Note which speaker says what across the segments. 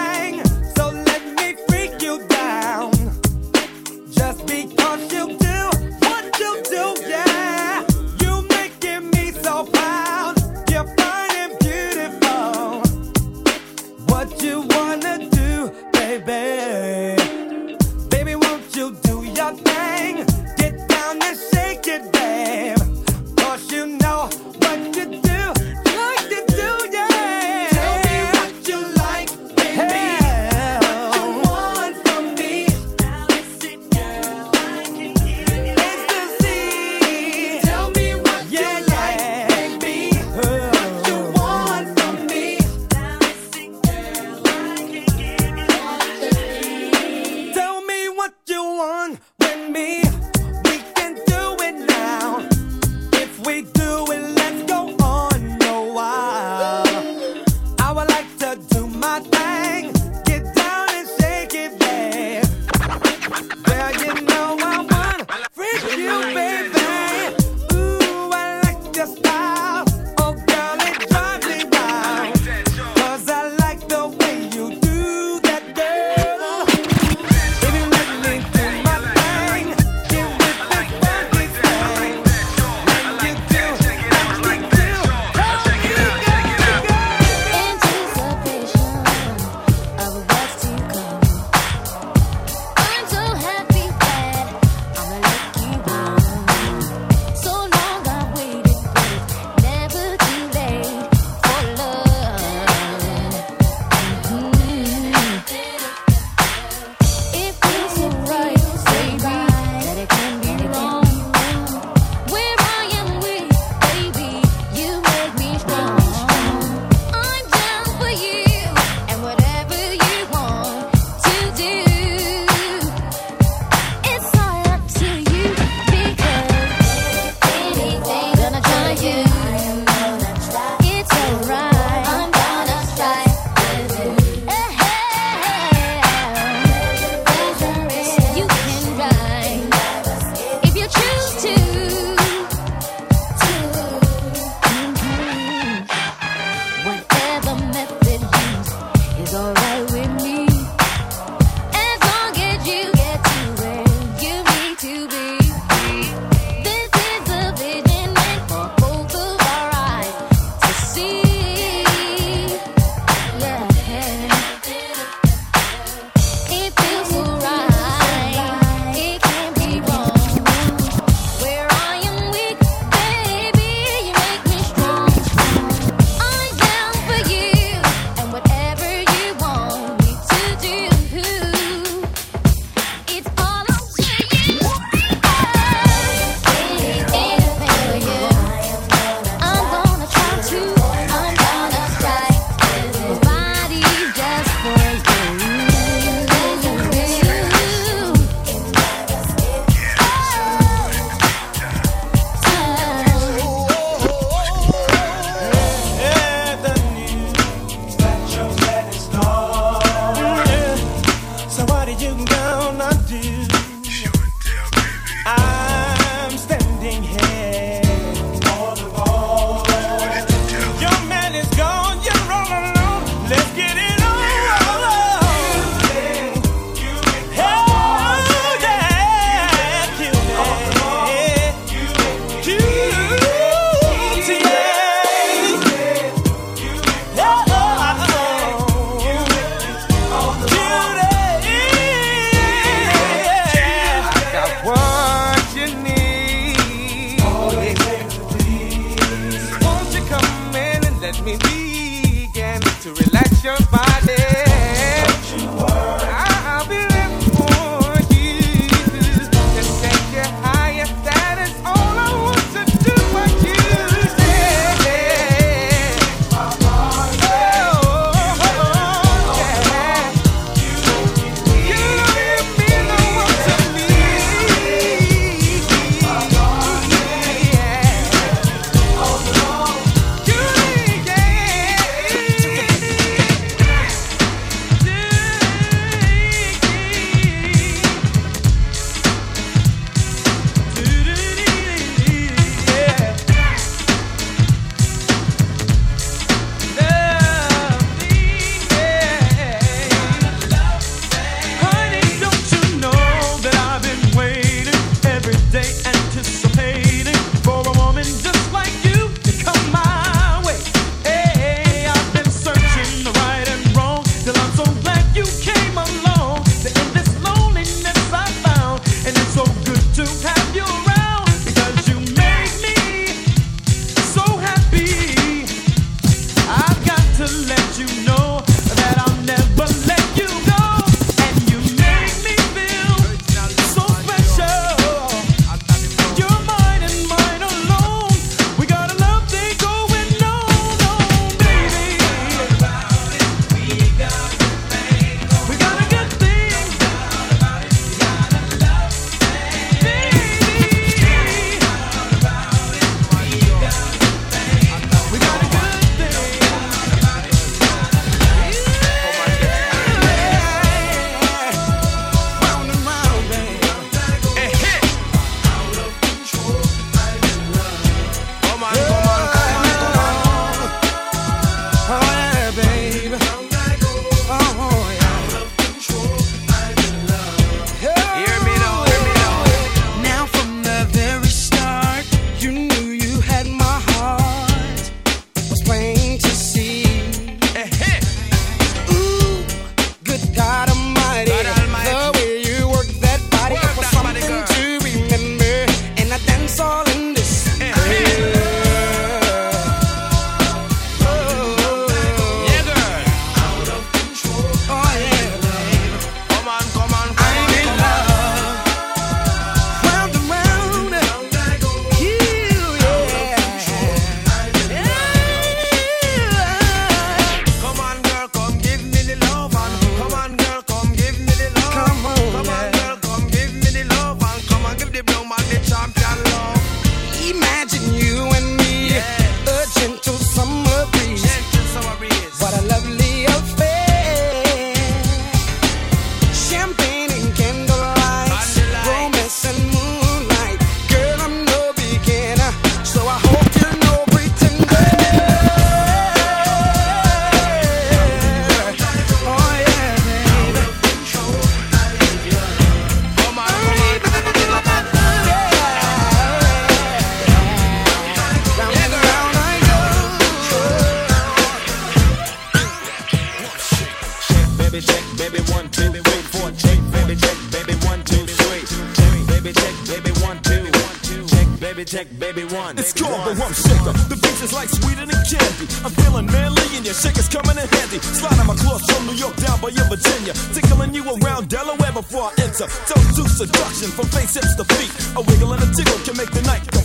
Speaker 1: thing. So let me freak you down. Just because you
Speaker 2: one. It's stronger, I'm
Speaker 3: shaker. The beach is like sweeter than candy. I'm feeling manly, and your shaker's coming in handy. Sliding my clothes from New York down by your Virginia. Tickling you around Delaware before I enter. Don't do seduction from face hips to feet. A wiggle and a tickle can make the night go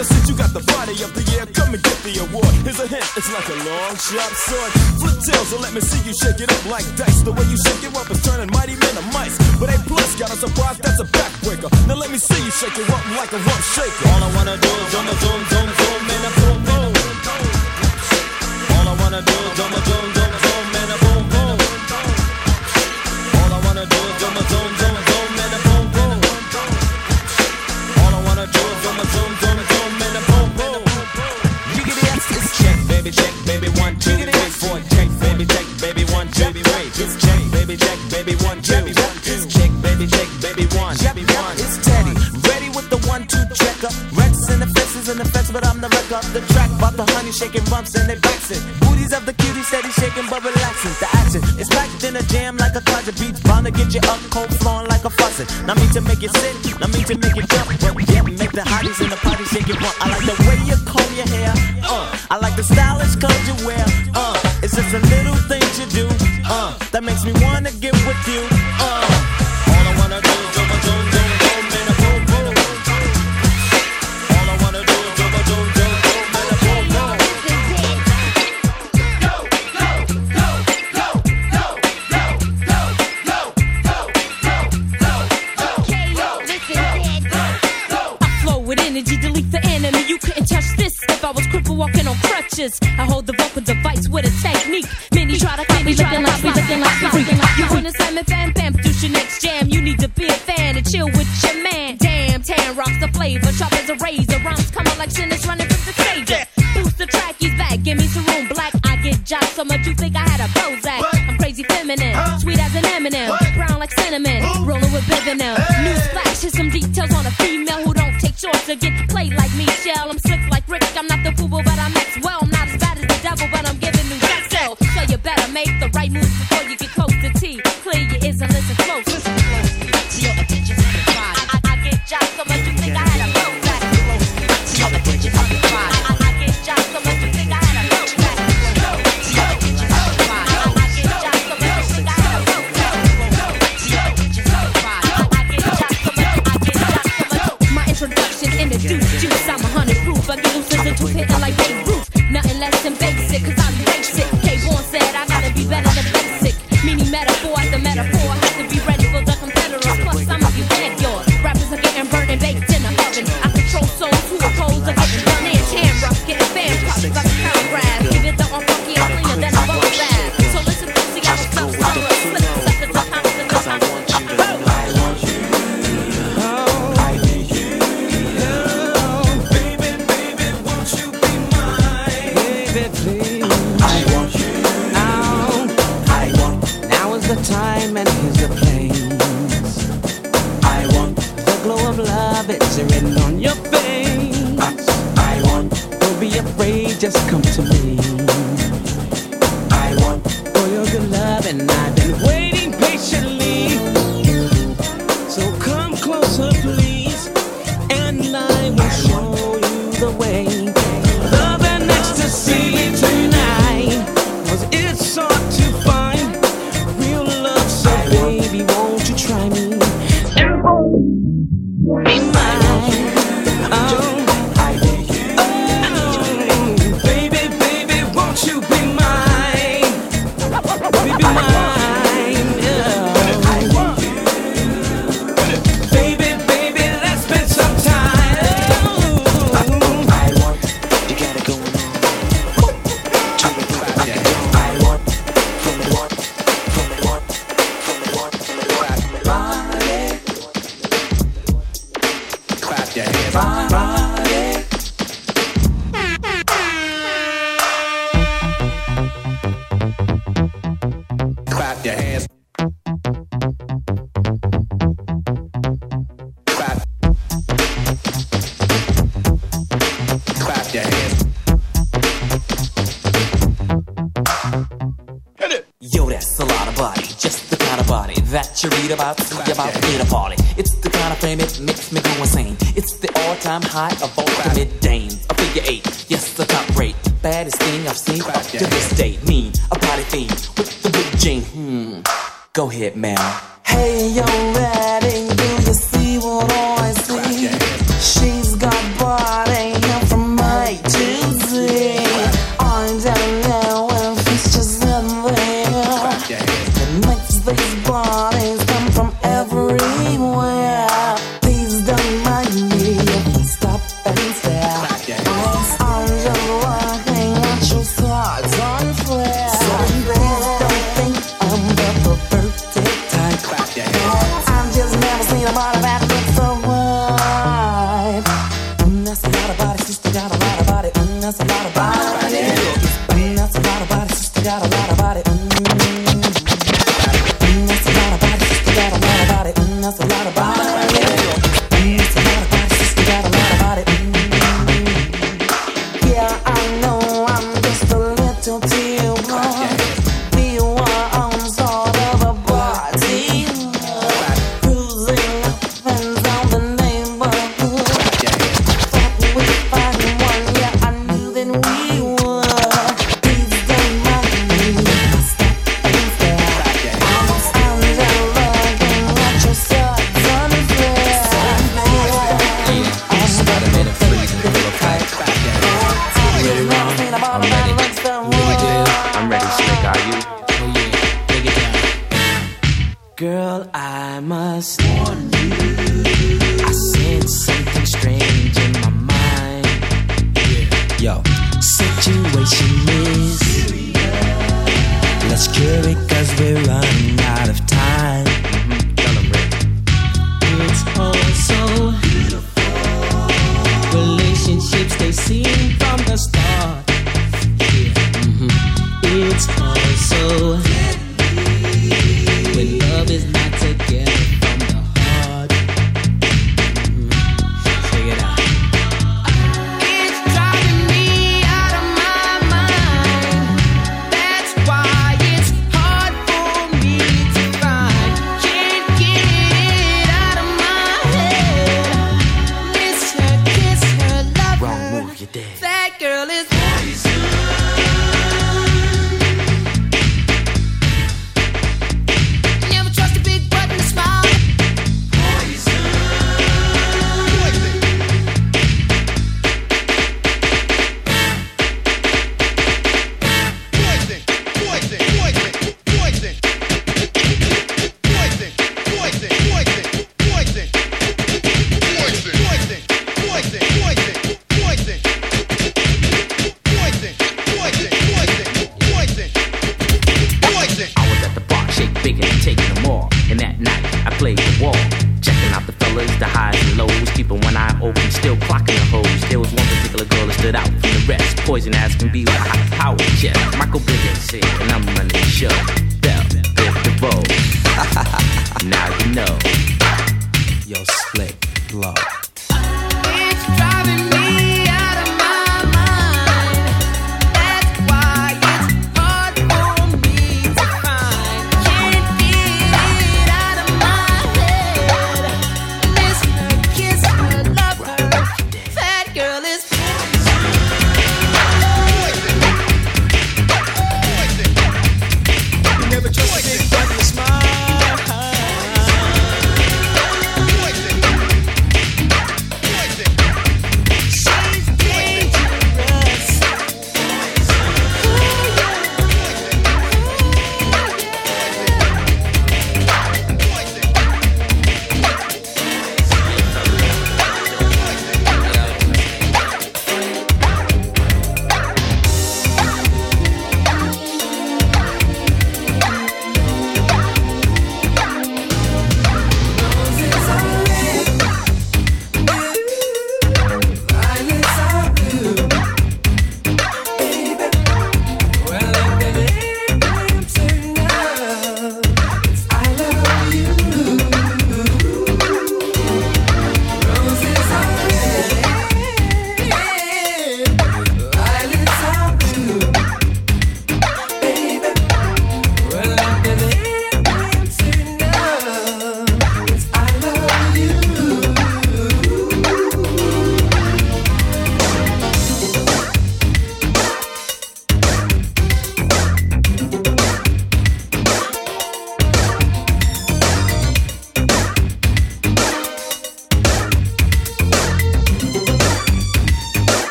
Speaker 3: now since you got the body of the year, come and get the award. Here's a hint, it's like a long sharp sword. Flip tails and let me see you shake it up like dice. The way you shake it up is turning mighty men to mice. But A plus got a surprise, that's a backbreaker. Now let me see you shake it up like a rump shaker. All
Speaker 2: I wanna do is jump, jump, jump, jump, and a boom, boom. All I wanna do is jump, jump, jump, jump, and a boom, boom. All I wanna do is jump, jump, jump. one, two. It's chick, baby, chick, baby, one. It's Teddy, ready with the one, two checker. Rents and the fences and the fence, but I'm the wreck of the track. Bought the honey, shaking bumps and they bouncing. Booties of the cutie, steady shaking but relaxing. The action is packed in a jam like a closet. Beats bound to get you up, cold flowing like a faucet. Not me to make you sit, not me to make you jump, but yeah, make the hotties in the party shake it one. I like the way you comb your hair, uh. I like the stylish clothes you wear, uh. It's just a little thing that makes me wanna get with you. Uh, all I wanna do is my do do do in a boom boom. All I wanna do is my do do do in a boom boom.
Speaker 4: With energy, delete the enemy. You couldn't touch this if I was crippled walking on crutches. I hold the vocal device with a technique. Many try to copy, looking like like. You want to Simon Fan Bam, produce your next jam. You need to be a fan and chill with your man. Damn, Tan rocks the flavor, sharp as a razor. Rhymes coming like sinners running from the savior. Boost the track, he's back. Give me some room, black. I get jobs so much you think I had a Bozak. I'm crazy feminine, sweet as an M&M, brown like cinnamon, rolling with Bivinem. New splash, here's some details on a female who don't take shorts to get to play like Michelle. I'm slick like Rick, I'm not the fool, but I'm next. Well, I'm not as bad as the devil, but I'm giving new sex so. So you better make the right moves before you get hitting like Babe Ruth. Nothing less than basic, cause I'm basic. K1 said I gotta be better than basic. Meaning metaphor after metaphor.
Speaker 5: Just come to me. You read about, see about in a party. It's the kind of frame it makes me go insane. It's the all-time high of all the mid-dames. A figure eight, yes, the top rate. The baddest thing I've seen up to this date. Mean, a party fiend with the big Jane. Hmm, go ahead, man.
Speaker 6: Hey, yo, ready? I'm ready.
Speaker 5: Yeah, I'm ready, oh, it. Girl, I must you. I sense something strange in my mind. Yeah. Yo. Situation is. Let's cure it, cause we're running out of time. yo, split slick. It's
Speaker 7: driving